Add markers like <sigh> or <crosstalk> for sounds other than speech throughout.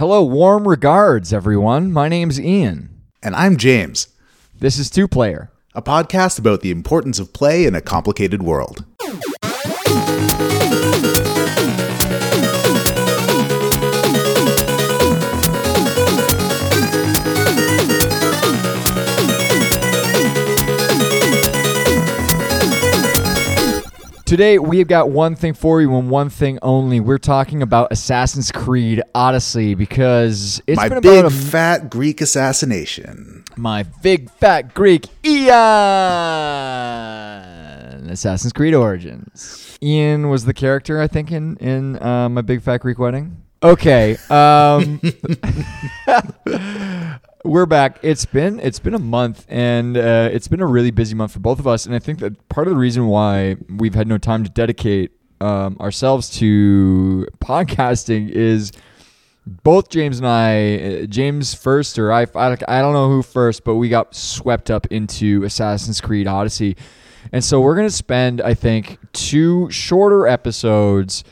Hello, warm regards, everyone. My name's Ian. And I'm James, This is Two Player. a podcast about the importance of play in a complicated world. Today, we've got one thing for you and one thing only. We're talking about Assassin's Creed Odyssey because it's My been big about a, fat Greek assassination. my big fat Greek Ian. Assassin's Creed Origins. Ian was the character, I think, in in uh, my big fat Greek wedding. Okay. Um, <laughs> <laughs> we're back. It's been it's been a month, and uh, it's been a really busy month for both of us. And I think that part of the reason why we've had no time to dedicate um, ourselves to podcasting is both James and I, uh, James first, or I, I, I don't know who first, but we got swept up into Assassin's Creed Odyssey. And so we're going to spend, I think, two shorter episodes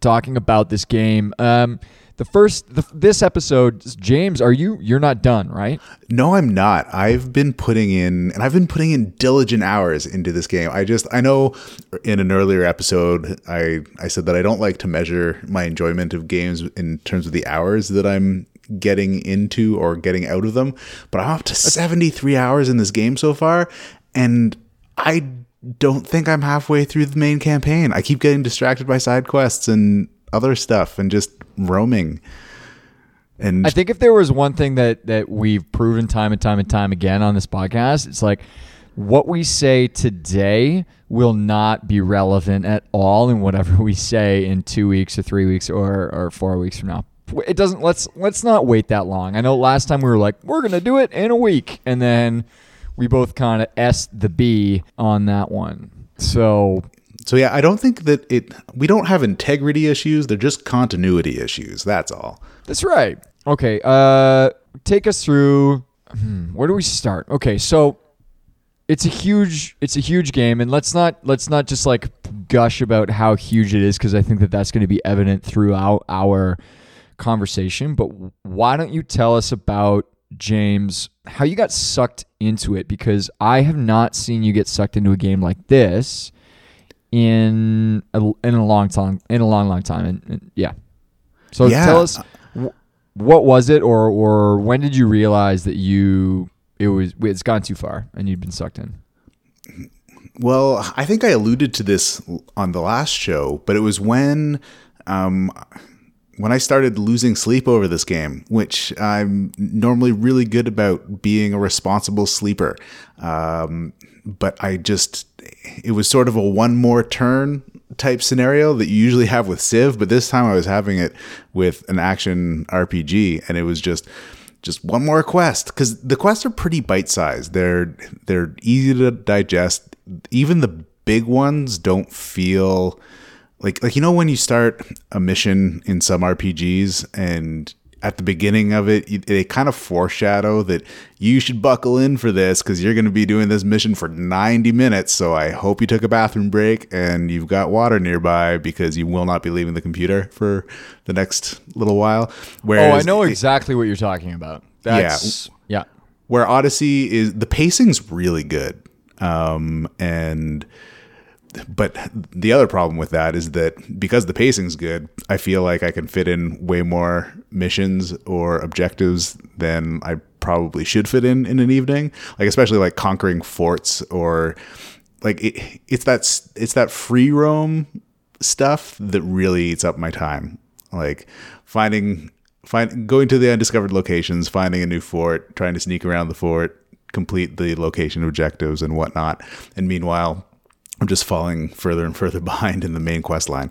talking about this game. Um, the first, the, this episode, James, are you, you're not done, right? No, I'm not. I've been putting in, and I've been putting in diligent hours into this game. I just, I know in an earlier episode, I, I said that I don't like to measure my enjoyment of games in terms of the hours that I'm getting into or getting out of them. But I'm up to 73 hours in this game so far, and I don't think I'm halfway through the main campaign. I keep getting distracted by side quests and other stuff and just roaming. And I think if there was one thing that that we've proven time and time and time again on this podcast, it's like what we say today will not be relevant at all in whatever we say in two weeks or three weeks or, or four weeks from now. It doesn't let's let's not wait that long. I know last time we were like, we're gonna do it in a week, and then we both kind of s the b on that one. So So yeah, I don't think that it. We don't have integrity issues. They're just continuity issues. That's all. That's right. Okay. Uh, take us through. Hmm, where do we start? Okay, so it's a huge, it's a huge game, and let's not let's not just like gush about how huge it is because I think that that's going to be evident throughout our conversation. But why don't you tell us about James how you got sucked into it? Because I have not seen you get sucked into a game like this in a, in a long time, in a long, long time, and, and yeah. So Yeah. tell us wh- what was it, or or when did you realize that you it was it's gone too far and you'd been sucked in? Well, I think I alluded to this on the last show, but it was when um, when I started losing sleep over this game, which I'm normally really good about being a responsible sleeper. Um, but I just, it was sort of a one more turn type scenario that you usually have with Civ, but this time I was having it with an action RPG, and it was just just one more quest because the quests are pretty bite sized. They're they're easy to digest. Even the big ones don't feel like like you know when you start a mission in some RPGs and at the beginning of it they kind of foreshadow that you should buckle in for this because you're going to be doing this mission for 90 minutes so i hope you took a bathroom break and you've got water nearby because you will not be leaving the computer for the next little while Oh, I whereas know exactly what you're talking about. That's yeah. where Odyssey is the pacing's really good. Um, and but the other problem with that is that because the pacing's good, I feel like I can fit in way more missions or objectives than I probably should fit in in an evening. Like especially like conquering forts or like it, it's that it's that free roam stuff that really eats up my time. Like finding find going to the undiscovered locations, finding a new fort, trying to sneak around the fort, complete the location objectives and whatnot. And meanwhile, I'm just falling further and further <laughs> behind in the main quest line.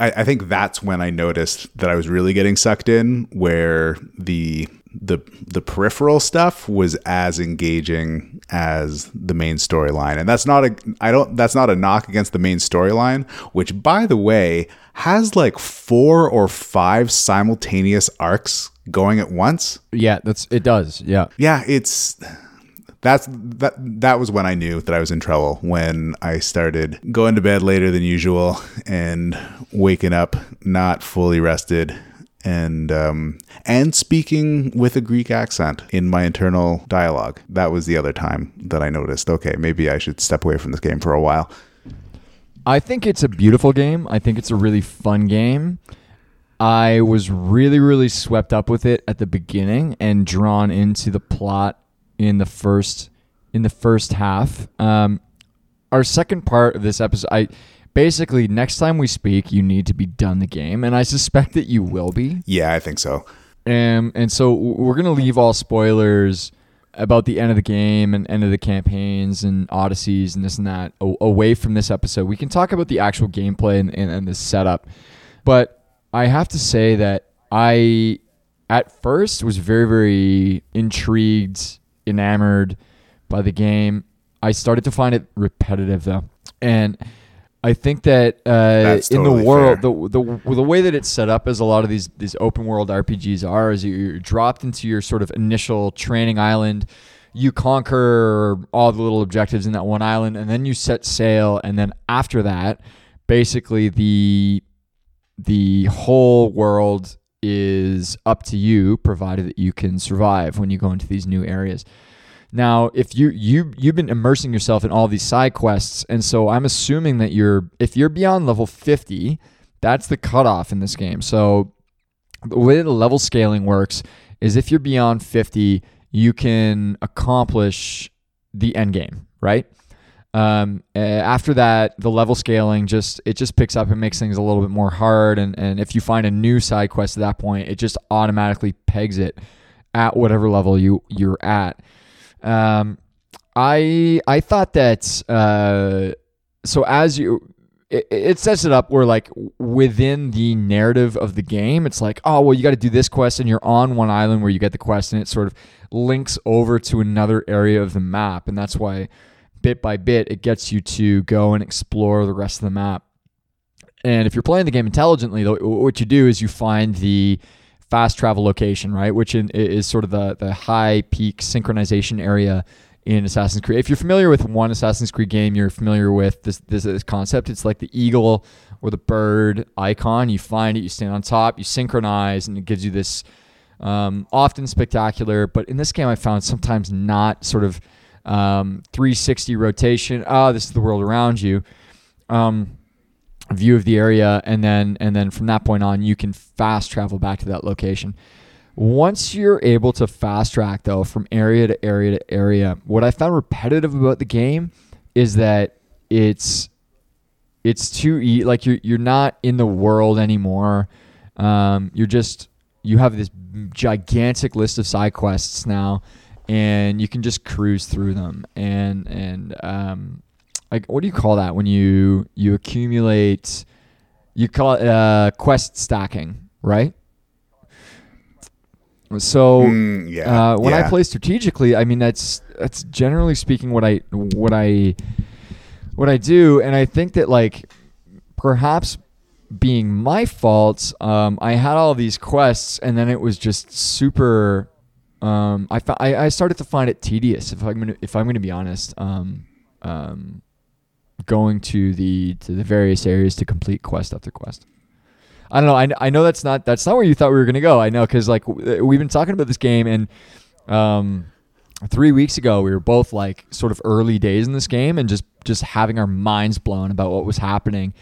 I, I think that's when I noticed that I was really getting sucked in, where the the the peripheral stuff was as engaging as the main storyline. And that's not a I don't that's not a knock against the main storyline, which by the way has like four or five simultaneous arcs going at once. Yeah, that's it does. Yeah. Yeah, it's that's that that was when I knew that I was in trouble when I started going to bed later than usual and waking up not fully rested and um, and speaking with a Greek accent in my internal dialogue. That was the other time that I noticed. Okay, maybe I should step away from this game for a while. I think it's a beautiful game. I think it's a really fun game. I was really, really swept up with it at the beginning and drawn into the plot in the first in the first half. Um, our second part of this episode, I basically next time we speak, you need to be done the game, and I suspect that you will be. Yeah, I think so. Um, and so we're gonna leave all spoilers about the end of the game and end of the campaigns and odysseys and this and that away from this episode. We can talk about the actual gameplay and, and, and the setup, but I have to say that I at first was very very intrigued, enamored by the game. I started to find it repetitive though, and I think that uh, in the world, fair. the, the the way that it's set up, as a lot of these these open world RPGs are, is you're dropped into your sort of initial training island. You conquer all the little objectives in that one island, and then you set sail. And then after that, basically the the whole world is up to you, provided that you can survive when you go into these new areas. Now, if you you you've been immersing yourself in all these side quests, and so I'm assuming that you're if you're beyond level 50, that's the cutoff in this game. So the way the level scaling works is if you're beyond 50, you can accomplish the end game, right? Um, after that, the level scaling just it just picks up and makes things a little bit more hard. And and if you find a new side quest at that point, it just automatically pegs it at whatever level you you're at. Um, I I thought that uh, so as you it, it sets it up where like within the narrative of the game, it's like oh well you got to do this quest and you're on one island where you get the quest and it sort of links over to another area of the map and that's why bit by bit it gets you to go and explore the rest of the map. And if you're playing the game intelligently, what you do is you find the fast travel location, right? Which in, is sort of the, the high peak synchronization area in Assassin's Creed. If you're familiar with one Assassin's Creed game, you're familiar with this, this, this concept. It's like the eagle or the bird icon. You find it, you stand on top, you synchronize, and it gives you this um, often spectacular, but in this game, I found sometimes not sort of um, 360 rotation. Oh, this is the world around you. Um, view of the area and then and then from that point on you can fast travel back to that location once you're able to fast track though from area to area to area what i found repetitive about the game is that it's it's too e- like you're you're not in the world anymore um, you're just you have this gigantic list of side quests now and you can just cruise through them. And and um, like what do you call that when you you accumulate you call it uh, quest stacking right? So Mm, yeah, uh, when I play strategically, I mean that's that's generally speaking what I what I what I do, and I think that like perhaps being my fault, um, I had all these quests, and then it was just super. Um, I, I I started to find it tedious if I'm gonna if I'm gonna be honest. Um, um, going to the to the various areas to complete quest after quest. I don't know. I, I know that's not that's not where you thought we were gonna go. I know because like w- we've been talking about this game and um, three weeks ago we were both like sort of early days in this game and just just having our minds blown about what was happening.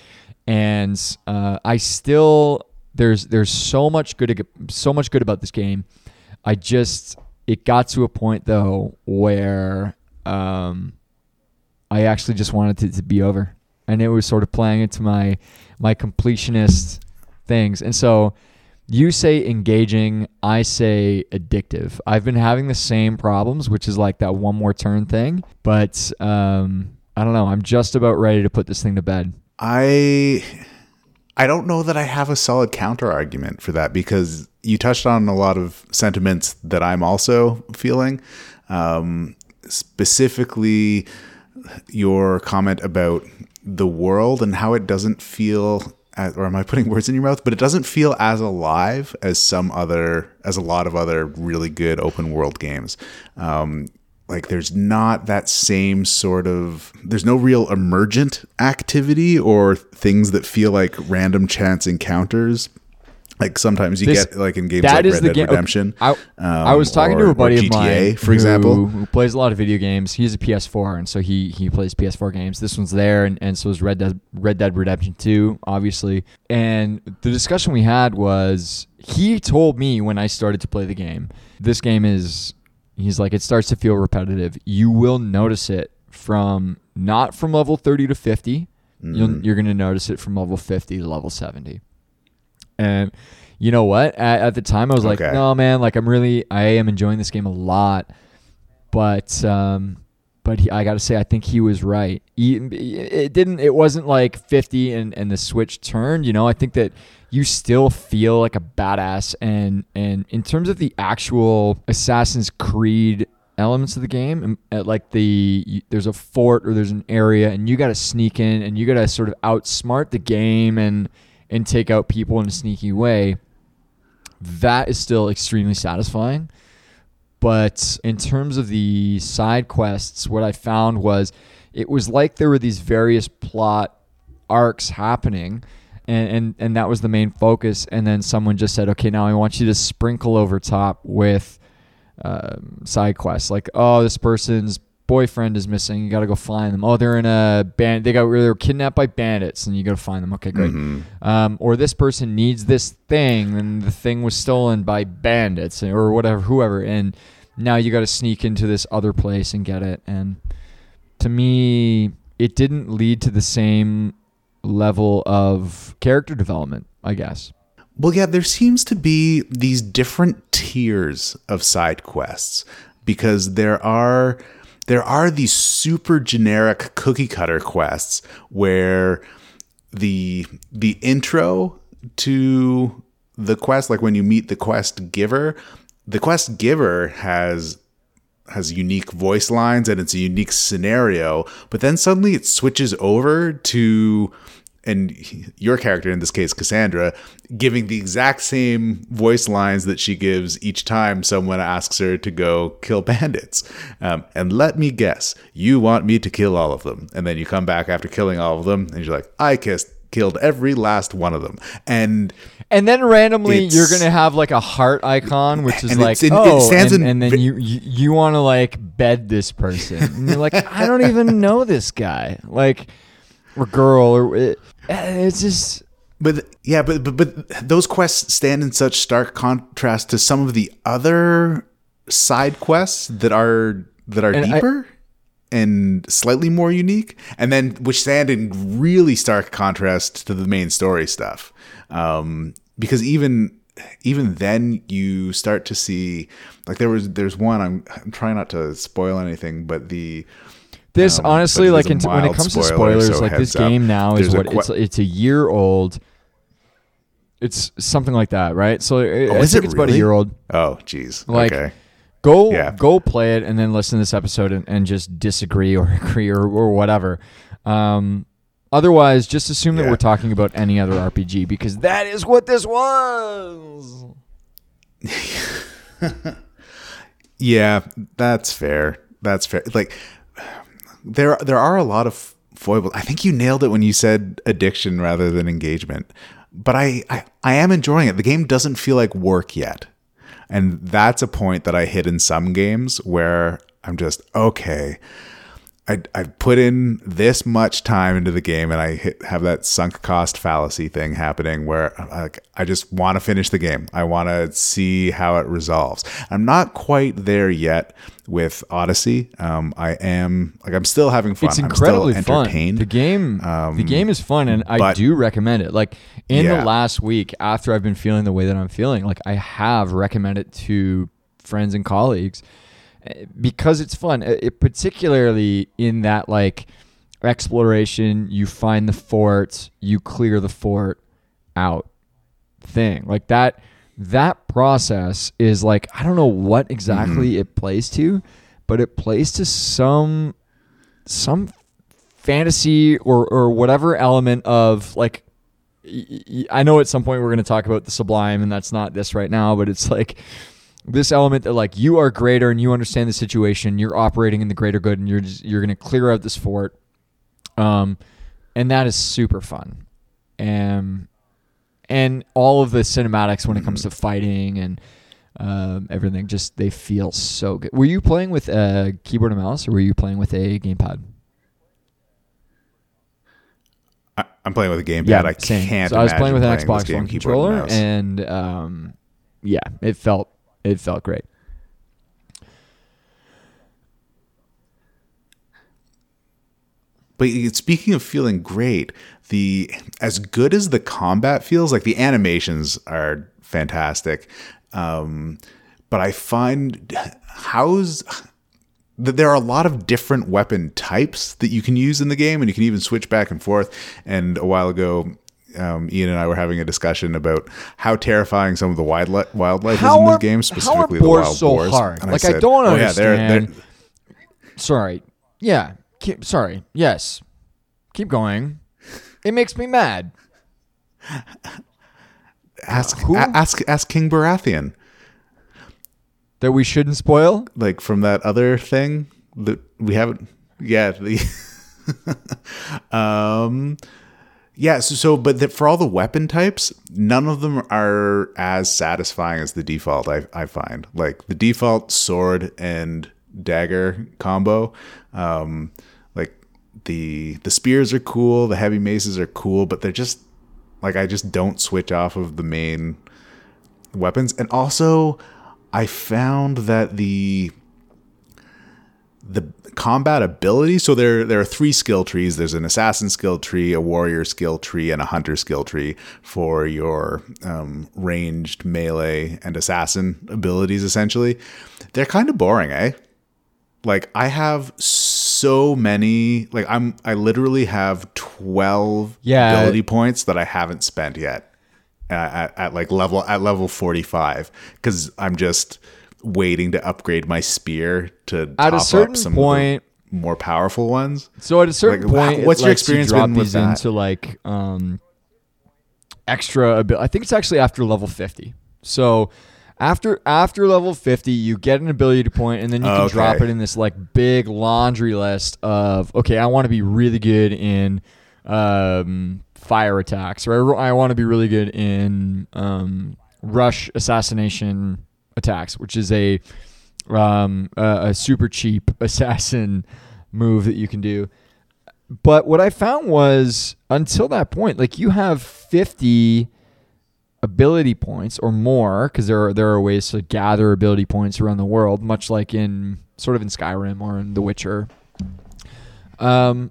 And uh, I still there's there's so much good so much good about this game. I just it got to a point though where um, I actually just wanted it to be over, and it was sort of playing into my my completionist things. And so you say engaging, I say addictive. I've been having the same problems, which is like that one more turn thing. But um, I don't know. I'm just about ready to put this thing to bed. I I don't know that I have a solid counter argument for that because you touched on a lot of sentiments that I'm also feeling. Um, specifically, your comment about the world and how it doesn't feel. As, or am I putting words in your mouth? But it doesn't feel as alive as some other, as a lot of other really good open world games. Um, like there's not that same sort of there's no real emergent activity or things that feel like random chance encounters Like sometimes you This- get like in games like Red Dead game- Redemption. I, I um, was talking or- to a buddy or of mine, for example. who, who plays a lot of video games. He's a PS4, and so he he plays PS4 games. This one's there, and, and so is Red Dead Red Dead Redemption 2, obviously. And the discussion we had was he told me when I started to play the game, this game is he's like it starts to feel repetitive. You will notice it from not from level 30 to 50. You'll, Mhm. you're going to notice it from level 50 to level 70. And you know what? At, at the time, I was like, Okay. no, man, like I'm really, I am enjoying this game a lot. But, um, but he, I got to say, I think he was right. He, it didn't, it wasn't like 50 and, and the switch turned, you know, I think that you still feel like a badass. And, and in terms of the actual Assassin's Creed elements of the game, um, uh, like the, there's a fort or there's an area and you got to sneak in and you got to sort of outsmart the game and, and take out people in a sneaky way that is still extremely satisfying. But in terms of the side quests, what I found was it was like there were these various plot arcs happening. And, and, and that was the main focus. And then someone just said, okay, now I want you to sprinkle over top with um, side quests. Like, oh, this person's boyfriend is missing. You got to go find them. Oh, they're in a band. They got they were kidnapped by bandits, and you got to find them. Okay, great. Mhm. Um, or this person needs this thing, and the thing was stolen by bandits or whatever, whoever, and now you got to sneak into this other place and get it. And to me, it didn't lead to the same level of character development. I guess. Well, yeah, there seems to be these different tiers of side quests because there are there are these super generic cookie cutter quests where the the intro to the quest like when you meet the quest giver the quest giver has has unique voice lines and it's a unique scenario but then suddenly it switches over to and your character in this case Kassandra giving the exact same voice lines that she gives each time someone asks her to go kill bandits. Um, and let me guess you want me to kill all of them. And then you come back after killing all of them and you're like i kissed killed every last one of them. And And then randomly, you're gonna have like a heart icon, which is like, in- oh, and, in and then you you, you want to like bed this person, and you're like, I don't even know this guy, like, or girl, or it, it's just But yeah, but, but but those quests stand in such stark contrast to some of the other side quests that are that are And I- deeper and slightly more unique, and then which stand in really stark contrast to the main story stuff. Um, because even even then you start to see like there was there's one I'm I'm trying not to spoil anything, but the this Um, honestly like in, when it comes to spoilers, so like this up. game now is what que- it's it's a year old. It's something like that, right? So I- I Oh, is think it it's about a year old. oh jeez. Like, okay Go Yeah. go play it and then listen to this episode and, and just disagree or <laughs> agree or, or whatever. Um, otherwise, just assume that we're talking about any other RPG because that is what this was. <laughs> Yeah, that's fair. That's fair. Like there there are a lot of foibles. I think you nailed it when you said addiction rather than engagement. But I, I I am enjoying it. The game doesn't feel like work yet. And that's a point that I hit in some games where I'm just okay. I I put in this much time into the game, and I hit, have that sunk cost fallacy thing happening where like I just want to finish the game. I want to see how it resolves. I'm not quite there yet with Odyssey. Um, I am like I'm still having fun. It's incredibly fun. The game, the Um, game is fun, and I but- do recommend it. Like in Yeah. the last week, after I've been feeling the way that I'm feeling, like I have recommended it to friends and colleagues because it's fun. Eh, It, particularly in that like exploration, you find the fort, you clear the fort out thing like that. That process is like I don't know what exactly Mm-hmm. it plays to, but it plays to some some fantasy or or whatever element of like I know at some point we're going to talk about the sublime and that's not this right now but it's like this element that like you are greater and you understand the situation you're operating in the greater good and you're just, you're going to clear out this fort um and that is super fun and and all of the cinematics when it comes to fighting and um, everything just they feel so good. Were you playing with a keyboard and mouse or were you playing with a gamepad? I, I'm playing with a gamepad. I same. can't. So I was playing with an Xbox One controller, mouse. and um, yeah, it felt it felt great. But speaking of feeling great, the as good as the combat feels, like the animations are fantastic. Um, but I find how's that there are a lot of different weapon types that you can use in the game, and you can even switch back and forth. And a while ago, um, Ian and I were having a discussion about how terrifying some of the wildlife, wildlife is in this game, specifically how the wild so boars. hard? And like I said, don't "Oh, understand. Yeah, they're, they're, sorry, yeah, keep, sorry, yes, keep going. It makes me mad. ask, Who? a- ask ask King Baratheon. That we shouldn't spoil. like from that other thing that we haven't yeah the <laughs> um yeah so, so but the, for all the weapon types none of them are as satisfying as the default i, I find. Like the default sword and dagger combo um like the the spears are cool the heavy maces are cool but they're just like i just don't switch off of the main weapons. And also i found that the the combat ability. So there there are three skill trees. There's an assassin skill tree a warrior skill tree and a hunter skill tree for your um, ranged melee and assassin abilities essentially. They're kind of boring eh? Like i have so many like i'm i literally have 12 Yeah. ability points that i haven't spent yet uh, at, at like level at level 45 because i'm just waiting to upgrade my spear to At a certain up some point- more powerful ones So at a certain Like, point, what's your you experience drop been with these that? into like um, extra. Abil- I think it's actually after level fifty. So after after level fifty, you get an ability point, and then you can Okay. drop it in this like big laundry list of okay, I want to be really good in um, fire attacks, or I, I want to be really good in um, rush assassination attacks, which is a um, a, a super cheap <laughs> assassin move that you can do. But what I found was until that point, like you have 50 ability points or more, because there are there are ways to gather ability points around the world, much like in sort of in Skyrim or in The Witcher. Um,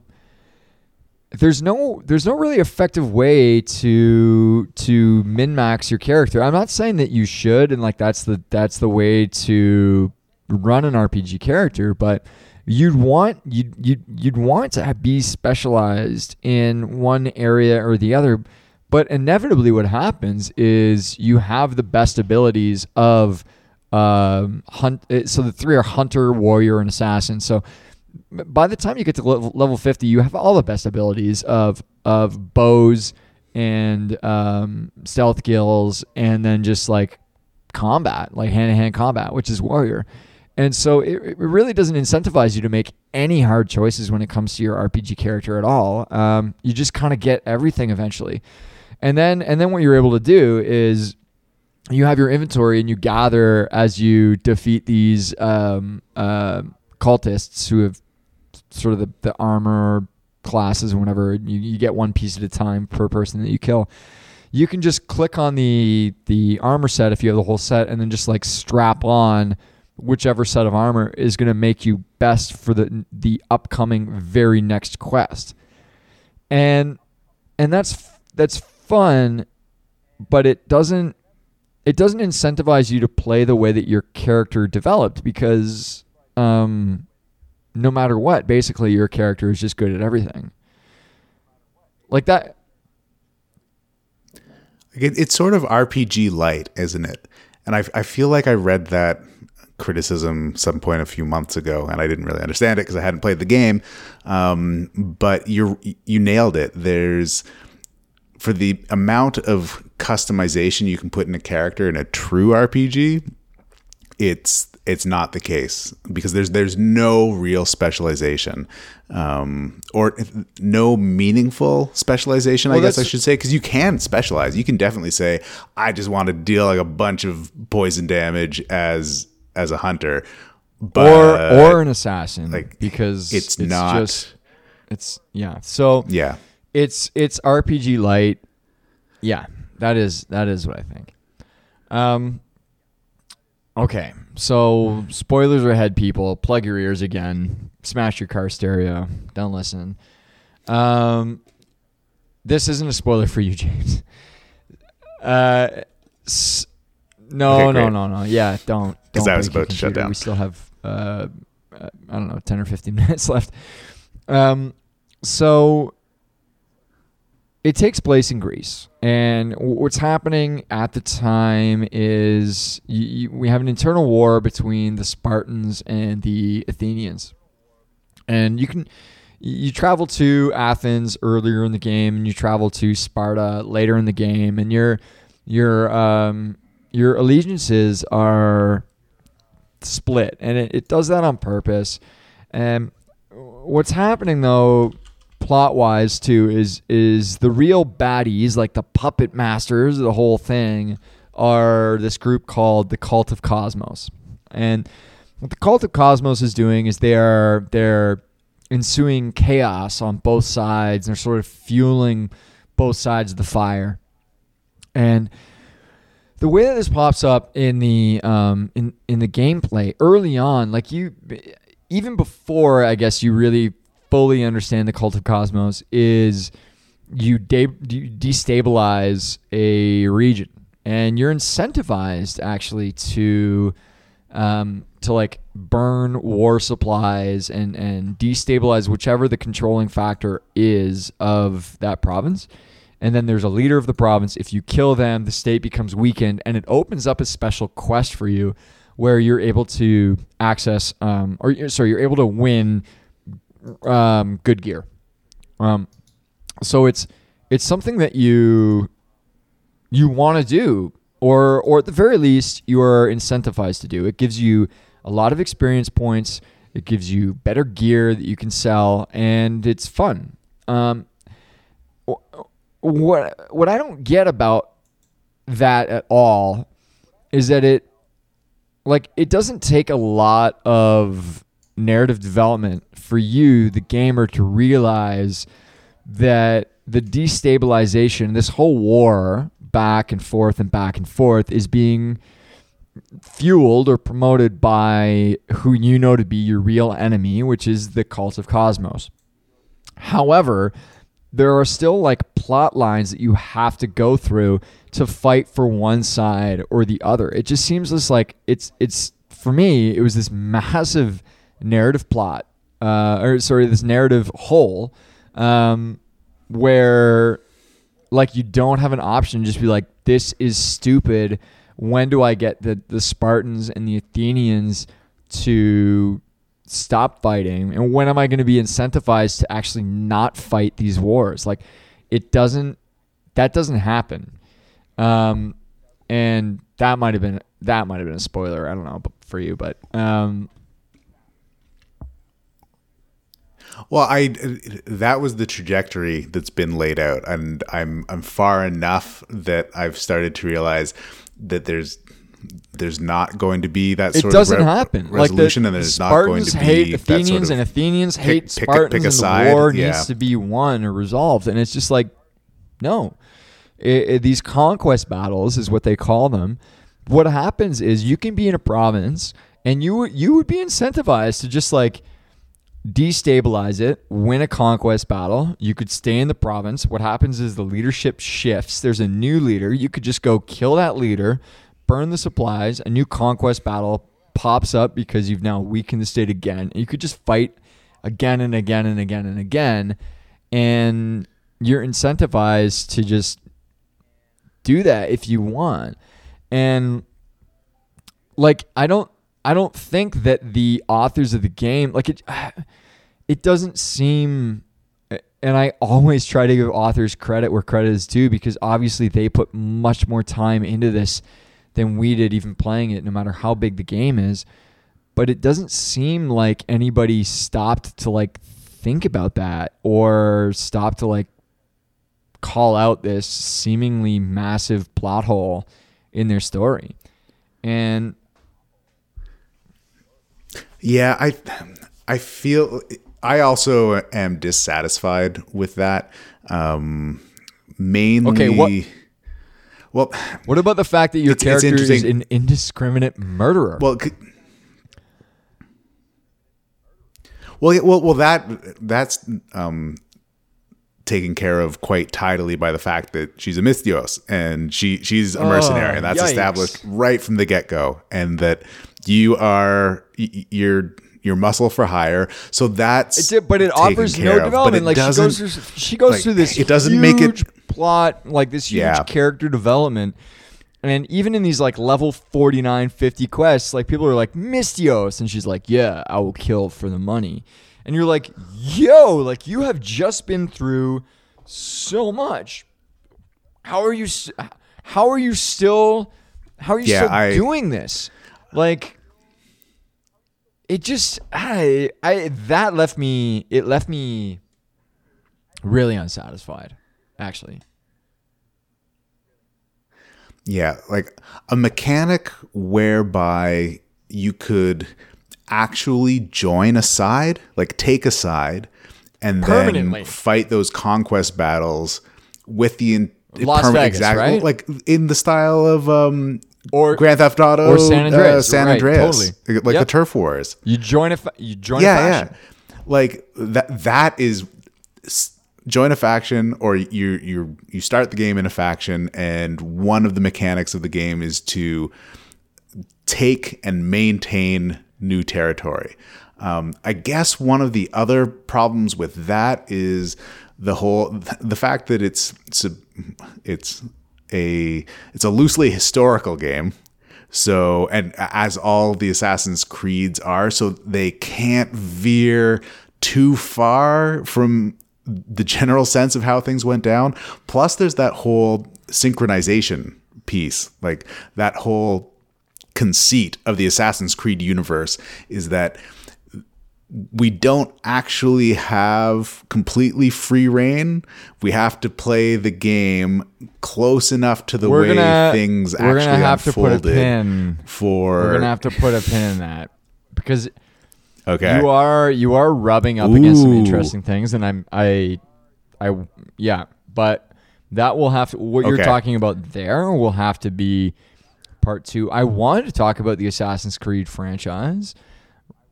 there's no there's no really effective way to to min max your character. I'm not saying that you should and like that's the that's the way to run an RPG character, but you'd want you'd you'd, you'd want to be specialized in one area or the other. But inevitably, what happens is you have the best abilities of um, hunt. eh, So the three are hunter, warrior, and assassin. So by the time you get to level, level 50 you have all the best abilities of of bows and um, stealth skills and then just like combat like hand-to-hand combat which is warrior. And so it, it really doesn't incentivize you to make any hard choices when it comes to your rpg character at all. Um, you just kind of get everything eventually. And then and then what you're able to do is you have your inventory and you gather as you defeat these um, uh, cultists who have sort of the, the armor classes or whatever. You, you get one piece at a time per person that you kill. You can just click on the the armor set if you have the whole set, and then just like strap on whichever set of armor is going to make you best for the the upcoming very next quest. And and that's that's fun, but it doesn't it doesn't incentivize you to play the way that your character developed because um, no matter what, basically your character is just good at everything. Like that. It, it's sort of RPG light, isn't it? And I, I feel like I read that criticism some point a few months ago, and I didn't really understand it because I hadn't played the game. Um, but you you nailed it. There's for the amount of customization you can put in a character in a true RPG, it's it's not the case because there's there's no real specialization um, or no meaningful specialization. Well, I guess I should say because you can specialize. You can definitely say I just want to deal like a bunch of poison damage as as a hunter, but or or an assassin, like, because it's not- just it's yeah. So yeah. it's it's RPG light. Yeah, that is that is what I think. Um. Okay, so spoilers are ahead, people. Plug your ears again. Smash your car stereo. Don't listen. Um, this isn't a spoiler for you, <laughs> James. Uh, s- no, Okay, no, no, no. Yeah, don't. 'Cause don't I was about to shut down. We still have, uh, uh, I don't know, ten or fifteen <laughs> minutes left. Um, so it takes place in Greece, and what's happening at the time is you, you, we have an internal war between the Spartans and the Athenians, and you can you travel to Athens earlier in the game, and you travel to Sparta later in the game, and your your um, your allegiances are split, and it, it does that on purpose. And what's happening though, plot wise too, is is the real baddies, like the puppet masters, the whole thing, are this group called the Cult of Kosmos, and what the Cult of Kosmos is doing is they are they're ensuing chaos on both sides. And they're sort of fueling both sides of the fire, and the way that this pops up in the um, in in the gameplay early on, like you, even before I guess you really fully understand the cult of kosmos, is you, de- you destabilize a region, and you're incentivized actually to um, to like burn war supplies and and destabilize whichever the controlling factor is of that province. And then there's a leader of the province. If you kill them, the state becomes weakened, and it opens up a special quest for you, where you're able to access, um, or sorry, you're able to win um, good gear. Um, so it's it's something that you you want to do, or or at the very least you are incentivized to do. It gives you a lot of experience points. It gives you better gear that you can sell, and it's fun. Um, what what I don't get about that at all is that it like it doesn't take a lot of narrative development for you the gamer to realize that the destabilization this whole war back and forth and back and forth is being fueled or promoted by who you know to be your real enemy which is the cult of kosmos However, there are still like plot lines that you have to go through to fight for one side or the other. It just seems this like it's it's for me it was this massive narrative plot uh, or sorry this narrative hole um, where like you don't have an option. Just be like this is stupid. When do i get the the spartans and the athenians to stop fighting? And when am i going to be incentivized to actually not fight these wars? Like it doesn't that doesn't happen. Um and that might have been that might have been a spoiler. I don't know for you but um Well, I that was the trajectory that's been laid out, and I'm I'm far enough that I've started to realize that there's there's not going to be that sort it doesn't of re- happen. Resolution, like and the there's not going Spartans to be hate that sort Athenians of- and Athenians pick- hate pick a- Spartans pick a and side, the war yeah. needs to be won or resolved and it's just like no. It- it- these conquest battles is what they call them. What happens is you can be in a province and you you would be incentivized to just like destabilize it, win a conquest battle. You could stay in the province. What happens is the leadership shifts. There's a new leader. You could just go kill that leader, burn the supplies. A new conquest battle pops up because you've now weakened the state again. You could just fight again and again and again and again. And you're incentivized to just do that if you want. And like I don't I don't think that the authors of the game like it <sighs> it doesn't seem and I always try to give authors credit where credit is due because obviously they put much more time into this than we did even playing it no matter how big the game is but it doesn't seem like anybody stopped to like think about that or stop to like call out this seemingly massive plot hole in their story. And Yeah, I I feel I also am dissatisfied with that. Um mainly Okay, what- Well, what about the fact that your It's- it's character is an indiscriminate murderer? well, c- well, well, well. That that's um, taken care of quite tidily by the fact that she's a Misthios and she she's a mercenary, and that's yikes. established right from the get go, and that you are you're you're muscle for hire. So that's It but it offers no development. Like she goes through, she goes like, through this. it doesn't make it- huge plot, like this huge Yeah. character development. And even in these like level 49, 50 quests, like people are like Misthios, and she's like, "Yeah, I will kill for the money." And you're like, "Yo, like you have just been through so much. How are you? s- How are you still? How are you Yeah, still I- doing this? Like, it just I I that left me it left me really unsatisfied actually Yeah, like a mechanic whereby you could actually join a side, like take a side, and then fight those conquest battles with the in- Las Vegas, right? like in the style of um Or- Grand Theft Auto or San uh, Andreas, San right, Andreas, totally. like Yep. the turf wars you join a fa- you join a faction. yeah. Like that. That is join a faction, or you you you start the game in a faction, and one of the mechanics of the game is to take and maintain new territory. Um, I guess one of the other problems with that is the whole the fact that it's it's it's a it's a loosely historical game. So, and as all the Assassin's Creeds are, so they can't veer too far from the general sense of how things went down. Plus, there's that whole synchronization piece, like that whole conceit of the Assassin's Creed universe is that we don't actually have completely free reign. We have to play the game close enough to the We're way gonna things we're actually gonna have to put a pin. for We're gonna have to put a pin in that because okay. you are you are rubbing up against some interesting things, and I'm I I yeah, but that will have to what you're talking about there will have to be part two. I wanted to talk about the Assassin's Creed franchise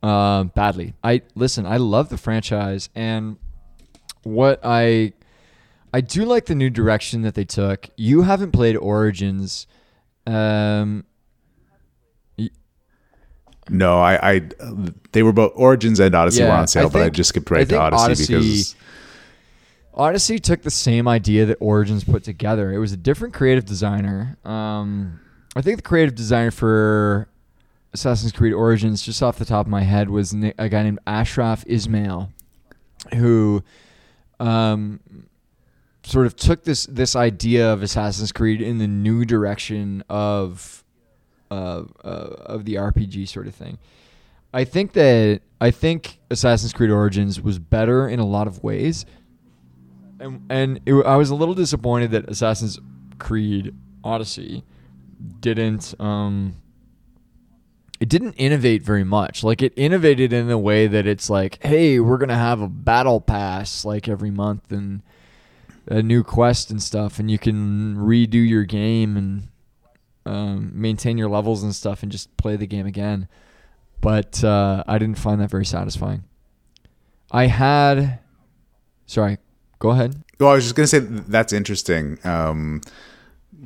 uh, badly. I listen. I love the franchise, and what I I do like the new direction that they took. You haven't played Origins. Um, No, I, I, they were both Origins and Odyssey were on sale, I but I just skipped right to Odyssey, Odyssey- because Odyssey took the same idea that Origins put together. It was a different creative designer. Um, I think the creative designer for Assassin's Creed Origins, just off the top of my head, was a guy named Ashraf Ismail, who um, sort of took this this idea of Assassin's Creed in the new direction of uh, uh, of the RPG sort of thing. I think that I think Assassin's Creed Origins was better in a lot of ways, and and it, I was a little disappointed that Assassin's Creed Odyssey didn't um it didn't innovate very much. Like it innovated in the way that it's like, hey, we're gonna have a battle pass like every month and a new quest and stuff, and you can redo your game and um, maintain your levels and stuff, and just play the game again. But uh, I didn't find that very satisfying. I had, sorry, go ahead. Well, I was just gonna say that's interesting, um,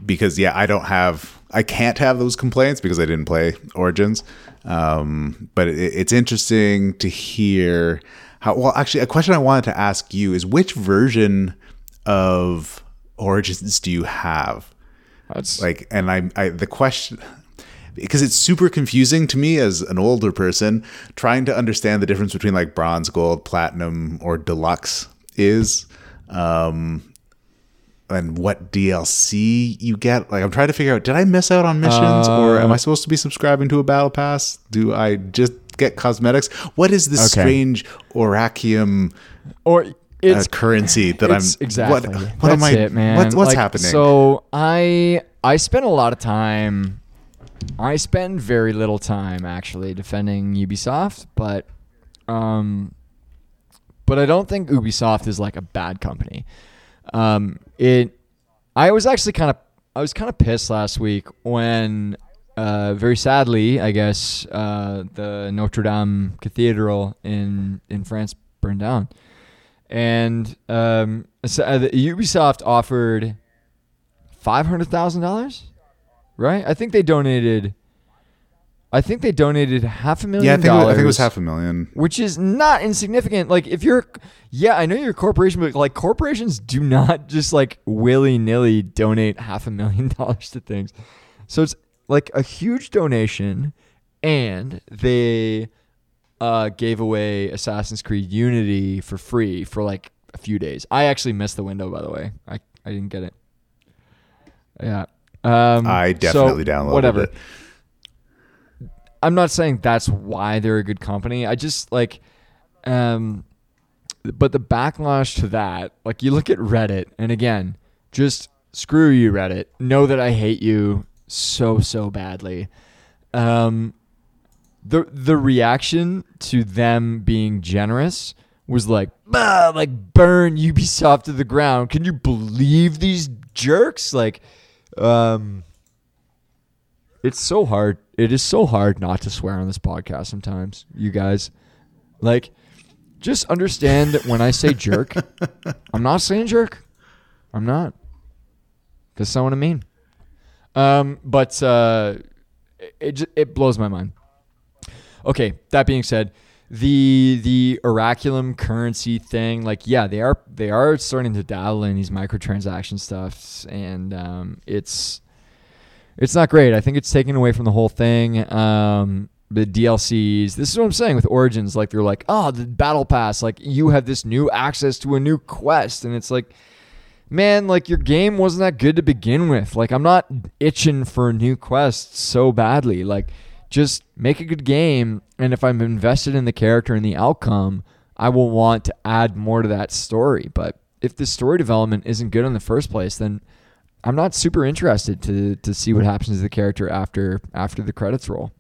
because yeah, I don't have, I can't have those complaints because I didn't play Origins. Um, but it, it's interesting to hear how. Well, actually, a question I wanted to ask you is which version of Origins do you have? That's like and I, I the question because it's super confusing to me as an older person trying to understand the difference between like bronze gold platinum or deluxe is um and what DLC you get like I'm trying to figure out did I miss out on missions or am I supposed to be subscribing to a battle pass do I just get cosmetics. What is this Okay. strange Orichalcum or uh, currency that I'm exactly What, what That's am I? it, man. What, what's Like, happening? So I I spent a lot of time. I spend very little time actually defending Ubisoft, but um, but I don't think Ubisoft is like a bad company. Um, it. I was actually kind of I was kind of pissed last week when, uh, very sadly, I guess, uh, the Notre Dame Cathedral in in France burned down, and um, so, uh, Ubisoft offered five hundred thousand dollars, right? I think they donated. I think they donated half a million yeah, I think, it was- I think it was half a million. which is not insignificant. Like if you're, yeah, I know you're a corporation, but like corporations do not <laughs> just like willy nilly donate half a million <laughs> dollars to things. So it's like a huge donation, and they uh, gave away Assassin's Creed Unity for free for like a few days. I actually missed the window, by the way. I I didn't get it. Yeah. Um, I so definitely downloaded whatever. it. I'm not saying that's why they're a good company. I just like, um, but the backlash to that, like you look at Reddit, and again, just screw you, Reddit. Know that I hate you so so badly. Um, the the reaction to them being generous was like, "Bah, like burn Ubisoft to the ground. Can you believe these jerks? Like, um, it's so hard. It is so hard not to swear on this podcast sometimes, you guys. Like, just understand that when I say jerk, <laughs> I'm not saying jerk. I'm not. Because I want to mean. Um, but uh, it, it it blows my mind. Okay, that being said, the the Orichalcum currency thing, like yeah, they are they are starting to dabble in these microtransaction stuffs, and um, it's it's not great. I think it's taken away from the whole thing. Um, the DLCs. This is what I'm saying with Origins. Like they're like, oh, the battle pass. Like you have this new access to a new quest, and it's like, man, like your game wasn't that good to begin with. Like I'm not itching for new quests so badly. Like just make a good game, and if I'm invested in the character and the outcome, I will want to add more to that story. But if the story development isn't good in the first place, then I'm not super interested to to see what happens to the character after after the credits roll.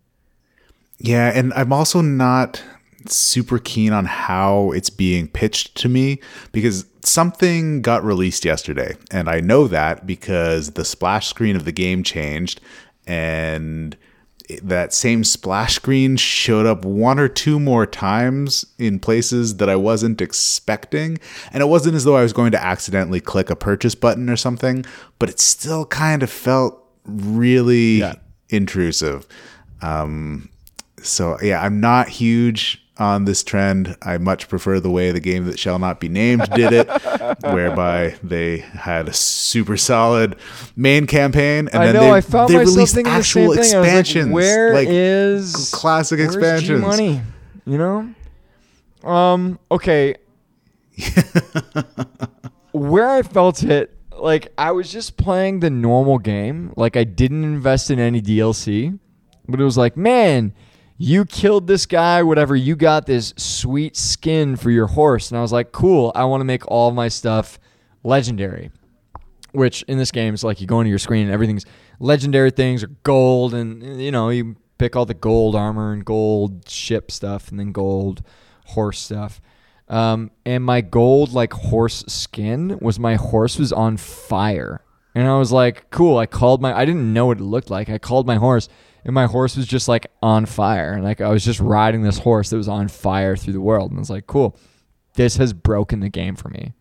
Yeah, and I'm also not super keen on how it's being pitched to me because something got released yesterday. And I know that because the splash screen of the game changed and that same splash screen showed up one or two more times in places that I wasn't expecting. And it wasn't as though I was going to accidentally click a purchase button or something, but it still kind of felt really Yeah. intrusive. Um, so yeah, I'm not huge on this trend. I much prefer the way the game that shall not be named did it, <laughs> whereby they had a super solid main campaign and I then know. they, I found they released the actual same thing. I was expansions. like, "Where like is classic expansions. money? You know. Um. Okay. <laughs> Where I felt it, like I was just playing the normal game. Like I didn't invest in any DLC, but it was like, man, you killed this guy, whatever. You got this sweet skin for your horse, and I was like, cool. I want to make all my stuff legendary which in this game is like you go into your screen and everything's legendary things are gold and you know you pick all the gold armor and gold ship stuff and then gold horse stuff um, and my gold like horse skin was my horse was on fire and i was like cool i called my i didn't know what it looked like i called my horse and my horse was just like on fire and like i was just riding this horse that was on fire through the world and i was like cool this has broken the game for me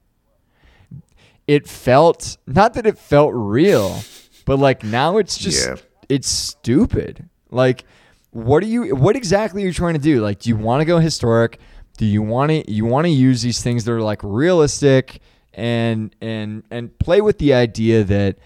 it felt not that it felt real, but like now it's just Yeah. it's stupid. Like what are you what exactly are you trying to do? Like do you want to go historic? Do you want to you want to use these things that are like realistic and and and play with the idea that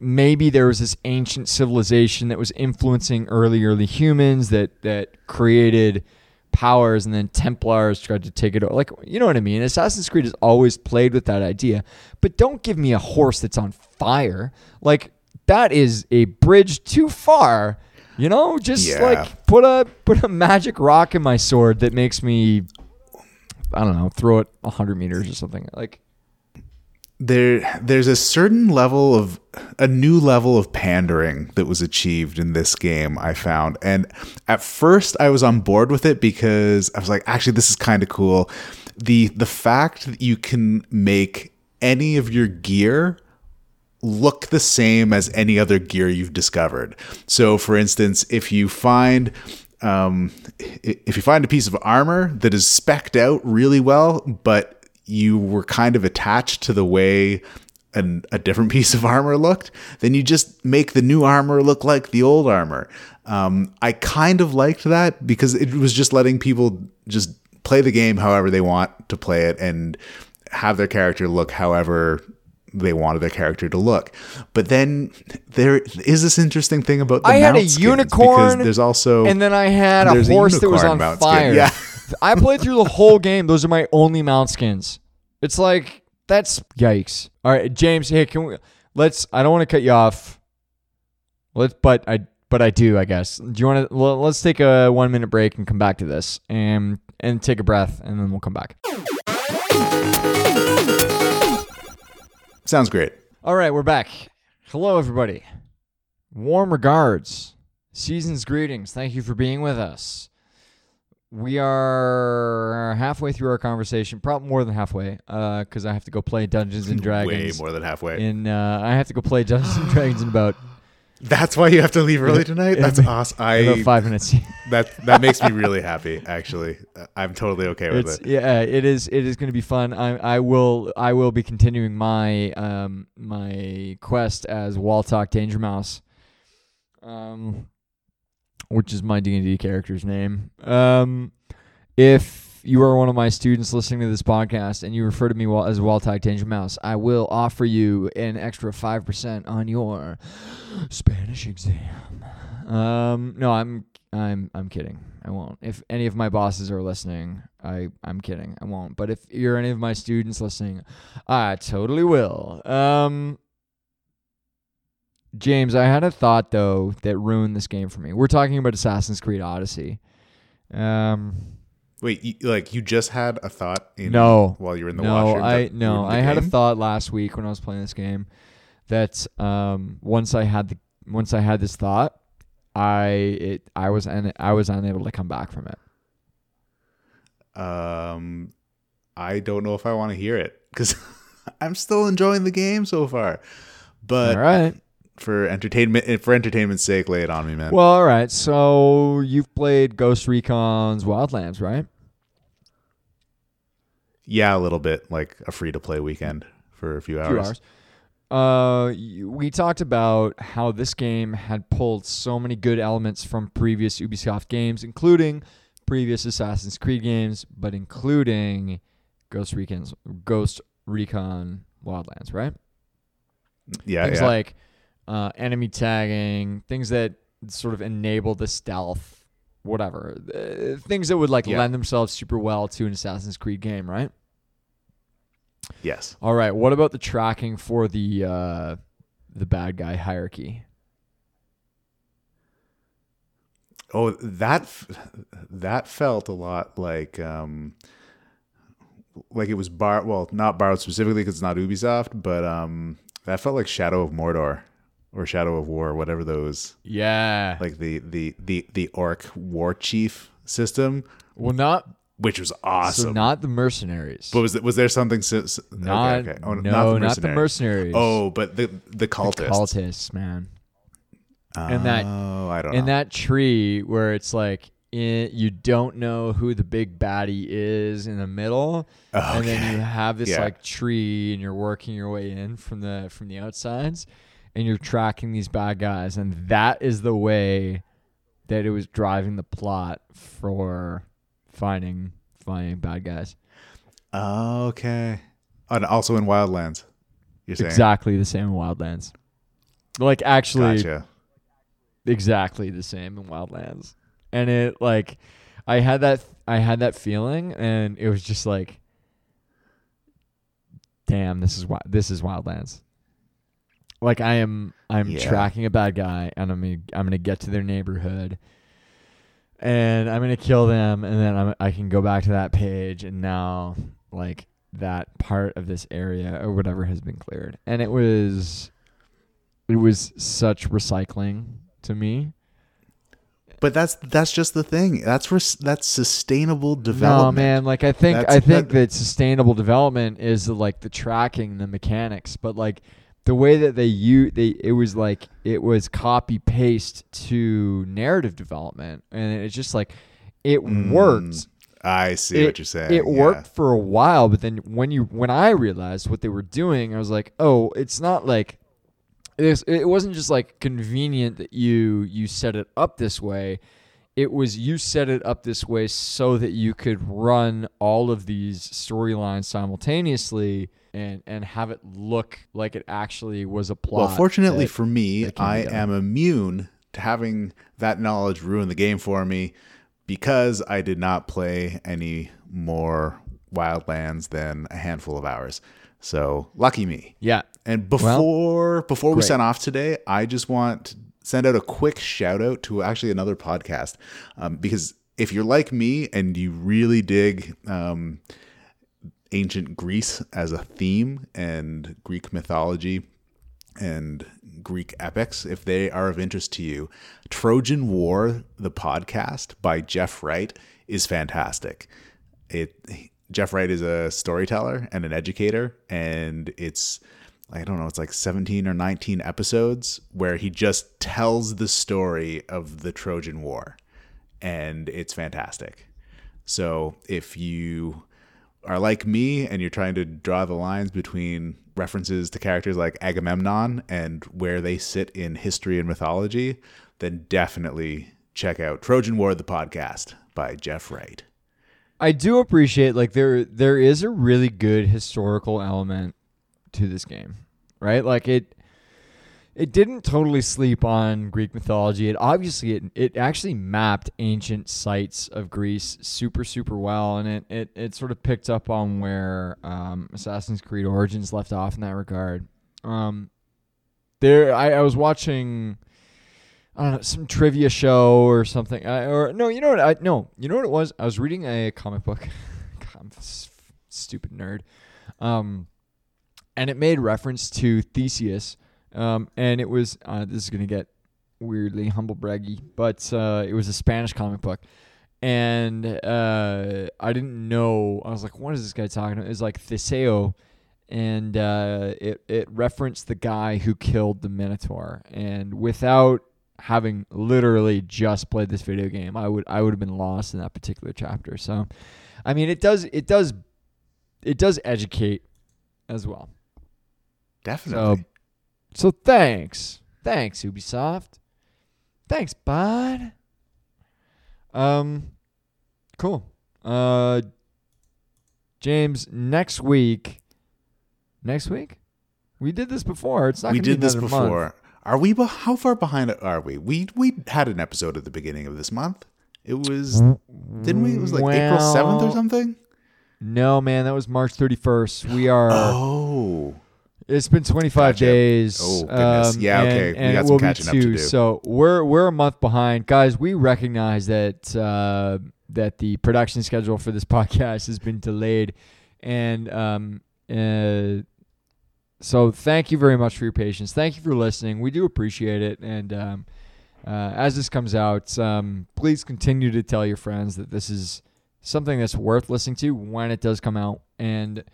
maybe there was this ancient civilization that was influencing early early humans that that created powers and then templars tried to take it over like you know what i mean assassin's creed has always played with that idea but don't give me a horse that's on fire like that is a bridge too far You know, just Yeah. like put a put a magic rock in my sword that makes me I don't know, throw it hundred meters or something. Like there there's a certain level of a new level of pandering that was achieved in this game i found and at first i was on board with it because i was like actually this is kind of cool the the fact that you can make any of your gear look the same as any other gear you've discovered. So, for instance, if you find um, if you find a piece of armor that is specked out really well, but you were kind of attached to the way an, a different <laughs> piece of armor looked, then you just make the new armor look like the old armor. Um, I kind of liked that because it was just letting people just play the game however they want to play it and have their character look however they wanted their character to look. But then there is this interesting thing about the I had a unicorn, because there's also and then I had a horse that was on mount skin. fire. Yeah. <laughs> I played through the whole game. Those are my only mount skins. It's like that's yikes. All right, James. Hey, can we? Let's. I don't want to cut you off. Let's. But I. But I do. I guess. Do you want to? Let's take a one minute break and come back to this, and and take a breath, and then we'll come back. sounds great. All right, we're back. Hello, everybody. Warm regards, season's greetings. Thank you for being with us. We are halfway through our conversation, probably more than halfway, because I have to go play Dungeons and <laughs> Dragons. Way more than halfway. In uh, I have to go play Dungeons and Dragons in about, <gasps> That's why you have to leave early tonight. That's awesome. <laughs> in about I five minutes. <laughs> that that makes me really happy. Actually, I'm totally okay with it's it. yeah, it is. It is going to be fun. I I will I will be continuing my um my quest as Waltalk Danger Mouse, um, which is my D and D character's name. Um, if you are one of my students listening to this podcast and you refer to me as Waltalk Danger Mouse, I will offer you an extra five percent on your Spanish exam. Um, no, I'm I'm I'm kidding. I won't. If any of my bosses are listening, I I'm kidding. I won't. But if you're any of my students listening, I totally will. Um James, I had a thought though that ruined this game for me. We're talking about Assassin's Creed Odyssey. Um Wait, you, like you just had a thought? In, No. while you were in the no, washroom. I no, I had a thought last week when I was playing this game that um once I had the once I had this thought, I it I was un, I was unable to come back from it. Um, I don't know if I want to hear it because <laughs> I'm still enjoying the game so far. But all right. For entertainment, for entertainment's sake, lay it on me, man. Well, all right. So you've played Ghost Recon's Wildlands, right? yeah, a little bit, like a free to play weekend for a few hours. Few hours. Uh, we talked about how this game had pulled so many good elements from previous Ubisoft games, including previous Assassin's Creed games, but including Ghost Recon's Ghost Recon Wildlands, right? Yeah, things yeah. like uh, enemy tagging, things that sort of enable the stealth, whatever, uh, things that would like Yeah. lend themselves super well to an Assassin's Creed game, right? yes. All right. What about the tracking for the uh, the bad guy hierarchy? Oh, that that felt a lot like um like it was bar well not borrowed specifically because it's not Ubisoft, but um that felt like Shadow of Mordor or Shadow of War, whatever those Yeah. like the the the the orc war chief system, well, not which was awesome. so not the mercenaries. but was it was there something? si- okay, not okay. Oh, no, not the mercenaries. Oh, but the the cultists. cultists, man. and that- Oh, I don't know. in know. that tree where it's like in, you don't know who the big baddie is in the middle, and then you have this Yeah. like tree, and you're working your way in from the from the outsides, and you're tracking these bad guys, and that is the way that it was driving the plot for finding finding bad guys. okay. And also in Wildlands. You're saying Exactly the same in Wildlands. Like actually, Gotcha. exactly the same in Wildlands. And it like I had that I had that feeling and it was just like damn, this is wi- this is Wildlands. Like I am I'm Yeah. tracking a bad guy and I'm gonna I'm gonna get to their neighborhood and I'm gonna kill them and then I'm, I can go back to that page and now like that part of this area or whatever has been cleared and it was it was such recycling to me. But that's that's just the thing. That's res- that's sustainable development. No, man. Like I think That's- I think that- that sustainable development is like the tracking, the mechanics, but like the way that they use they it was like it was copy paste to narrative development, and it's just like it Mm, worked. I see It, what you're saying. it yeah. worked for a while, but then when you when I realized what they were doing, I was like, oh, it's not like it's, it wasn't just like convenient that you you set it up this way. It was you set it up this way so that you could run all of these storylines simultaneously and and have it look like it actually was a plot. Well, fortunately that- for me, I am immune to having that knowledge ruin the game for me because I did not play any more Wildlands than a handful of hours. So lucky me. yeah, And before before we great. sign off today, I just want to send out a quick shout out to actually another podcast um, because if you're like me and you really dig um, ancient Greece as a theme and Greek mythology and Greek epics, if they are of interest to you, Trojan War, the podcast by Jeff Wright, is fantastic. It Jeff Wright is a storyteller and an educator, and it's I don't know, it's like 17 or 19 episodes where he just tells the story of the Trojan War, and it's fantastic. So if you are like me and you're trying to draw the lines between references to characters like Agamemnon and where they sit in history and mythology, then definitely check out Trojan War the podcast by Jeff Wright. I do appreciate like there there is a really good historical element to this game, right? Like it it didn't totally sleep on Greek mythology. It obviously it it actually mapped ancient sites of Greece super super well, and it it, it sort of picked up on where um, Assassin's Creed Origins left off in that regard. Um, there, I, I was watching. I don't know some trivia show or something. I, or no, you know what? I no, you know what it was. I was reading a comic book. <laughs> God, I'm s- stupid nerd. Um, and it made reference to Theseus. Um, and it was uh, this is gonna get weirdly humble braggy, but uh, it was a Spanish comic book. And uh, I didn't know. I was like, "What is this guy talking about?" It's like Theseo, and uh, it it referenced the guy who killed the Minotaur. And without having literally just played this video game, I would I would have been lost in that particular chapter. So, I mean, it does it does it does educate as well. Definitely. So thanks, thanks Ubisoft, thanks bud. Um, cool. Uh, James, next week. Next week, we did this before. It's not. we did this another month. before. Are we? How far behind are we? We we had an episode at the beginning of this month. It was didn't we? It was like April seventh or something. No, man, that was March 31st. We are. Oh, It's been 25 Gotcha. days. Oh, goodness. Yeah, and- okay. We got some will catching up to do. So we're we're a month behind, guys. We recognize that uh, that the production schedule for this <laughs> podcast has been delayed, and um, uh, so thank you very much for your patience. Thank you for listening. We do appreciate it, and um, uh, as this comes out, um, please continue to tell your friends that this is something that's worth listening to when it does come out, and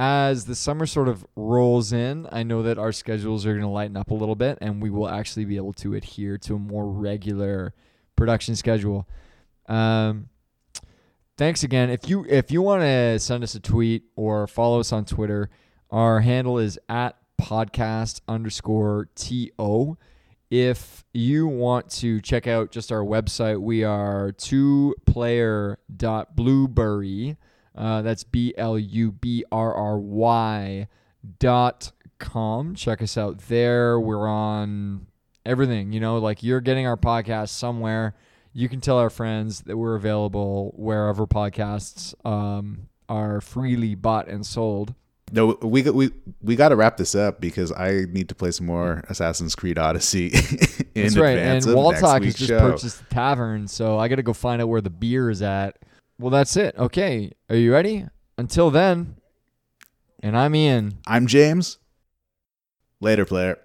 as the summer sort of rolls in, I know that our schedules are going to lighten up a little bit and we will actually be able to adhere to a more regular production schedule. Um, thanks again. If you if you want to send us a tweet or follow us on Twitter, our handle is at podcast underscore to. If you want to check out just our website, we are two player.blubrry. Uh, that's B L U B R R Y dot com. Check us out there. We're on everything. You know, like you're getting our podcast somewhere. You can tell our friends that we're available wherever podcasts um, are freely bought and sold. No, we we we got to wrap this up because I need to play some more Assassin's Creed Odyssey. <laughs> That's right, and Wall has just show. purchased the tavern, so I got to go find out where the beer is at well, that's it. Okay. Are you ready? Until then, and I'm Ian. I'm James. Later, player.